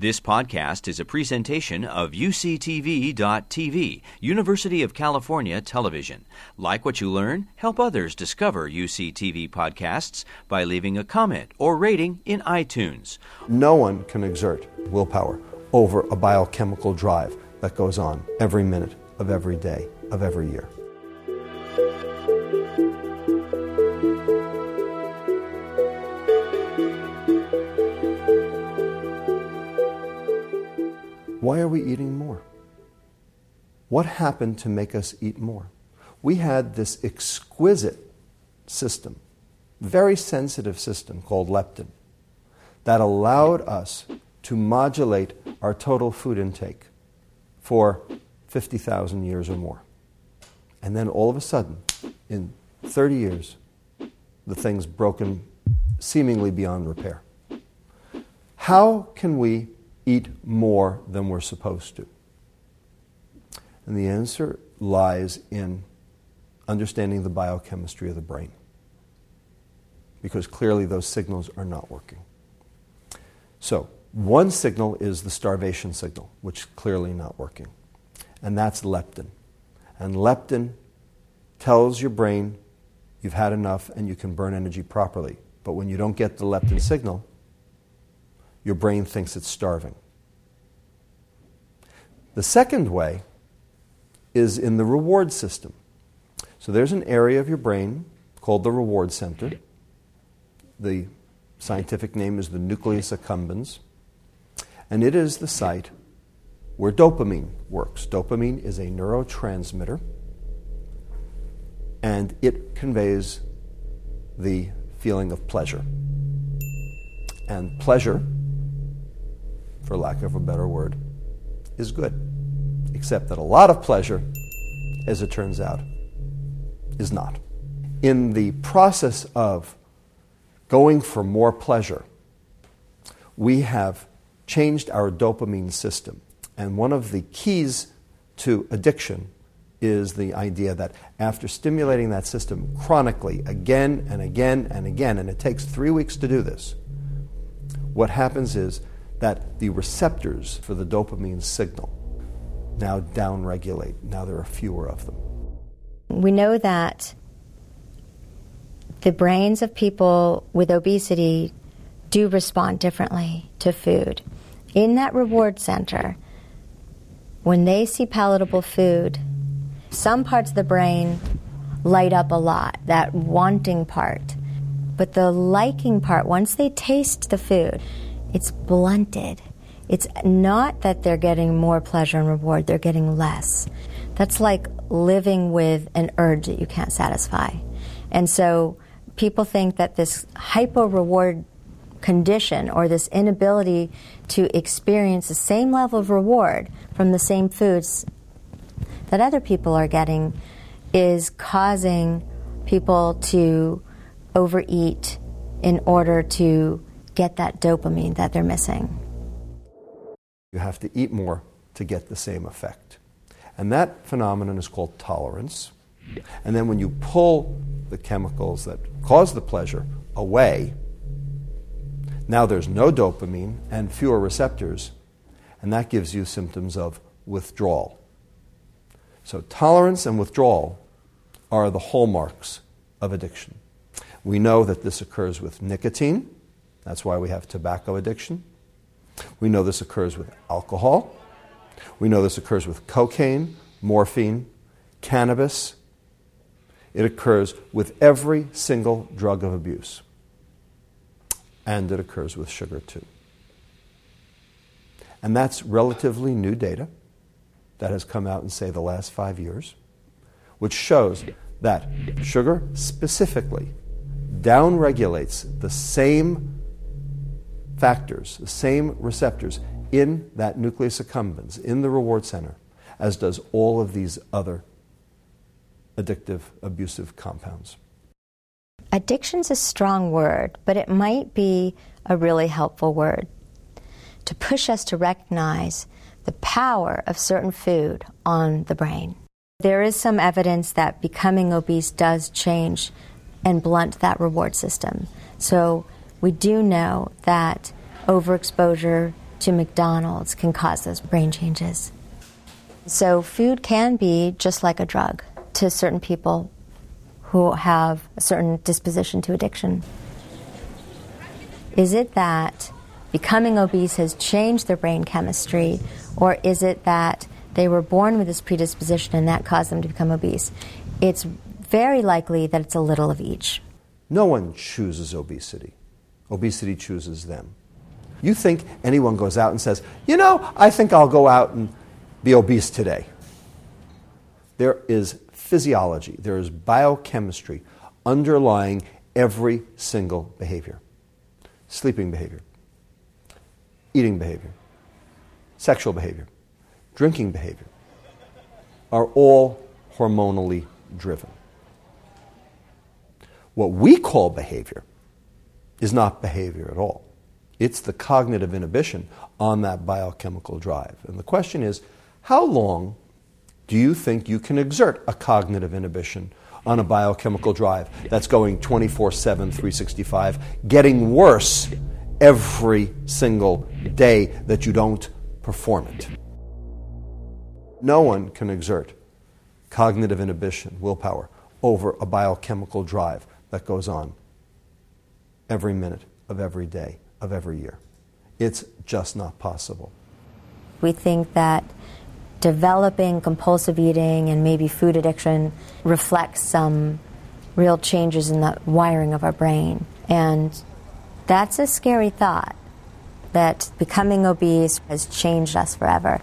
This podcast is a presentation of UCTV.tv, University of California Television. Like what you learn? Help others discover UCTV podcasts by leaving a comment or rating in iTunes. No one can exert willpower over a biochemical drive that goes on every minute of every day of every year. Why are we eating more? What happened to make us eat more? We had this exquisite system, very sensitive system called leptin, that allowed us to modulate our total food intake for 50,000 years or more. And then all of a sudden, in 30 years, the thing's broken seemingly beyond repair. How can we eat more than we're supposed to? And the answer lies in understanding the biochemistry of the brain. Because clearly those signals are not working. So, one signal is the starvation signal, which is clearly not working. And that's leptin. And leptin tells your brain you've had enough and you can burn energy properly. But when you don't get the leptin signal, your brain thinks it's starving. The second way is in the reward system. So there's an area of your brain called the reward center. The scientific name is the nucleus accumbens. And it is the site where dopamine works. Dopamine is a neurotransmitter, and it conveys the feeling of pleasure. And pleasure for lack of a better word, is good. Except that a lot of pleasure, as it turns out, is not. In the process of going for more pleasure, we have changed our dopamine system. And one of the keys to addiction is the idea that after stimulating that system chronically, again and again and again, and it takes three weeks to do this, what happens is that the receptors for the dopamine signal now downregulate. Now there are fewer of them. We know that the brains of people with obesity do respond differently to food. In that reward center, when they see palatable food, some parts of the brain light up a lot, that wanting part. But the liking part, once they taste the food, it's blunted. It's not that they're getting more pleasure and reward, they're getting less. That's like living with an urge that you can't satisfy. And so people think that this hypo reward condition or this inability to experience the same level of reward from the same foods that other people are getting is causing people to overeat in order to get that dopamine that they're missing. You have to eat more to get the same effect. And that phenomenon is called tolerance. And then when you pull the chemicals that cause the pleasure away, now there's no dopamine and fewer receptors, and that gives you symptoms of withdrawal. So, tolerance and withdrawal are the hallmarks of addiction. We know that this occurs with nicotine, that's why we have tobacco addiction. We know this occurs with alcohol. We know this occurs with cocaine, morphine, cannabis. It occurs with every single drug of abuse. And it occurs with sugar too. And that's relatively new data that has come out in, say, the last five years, which shows that sugar specifically downregulates the same factors, the same receptors in that nucleus accumbens, in the reward center, as does all of these other addictive, abusive compounds. Addiction's a strong word, but it might be a really helpful word to push us to recognize the power of certain food on the brain. There is some evidence that becoming obese does change and blunt that reward system. So we do know that overexposure to McDonald's can cause those brain changes. So, food can be just like a drug to certain people who have a certain disposition to addiction. Is it that becoming obese has changed their brain chemistry, or is it that they were born with this predisposition and that caused them to become obese? It's very likely that it's a little of each. No one chooses obesity, obesity chooses them. You think anyone goes out and says, you know, I think I'll go out and be obese today. There is physiology, there is biochemistry underlying every single behavior sleeping behavior, eating behavior, sexual behavior, drinking behavior are all hormonally driven. What we call behavior is not behavior at all. It's the cognitive inhibition on that biochemical drive. And the question is how long do you think you can exert a cognitive inhibition on a biochemical drive that's going 24 7, 365, getting worse every single day that you don't perform it? No one can exert cognitive inhibition, willpower, over a biochemical drive that goes on every minute of every day of every year. It's just not possible. We think that developing compulsive eating and maybe food addiction reflects some real changes in the wiring of our brain. And that's a scary thought that becoming obese has changed us forever.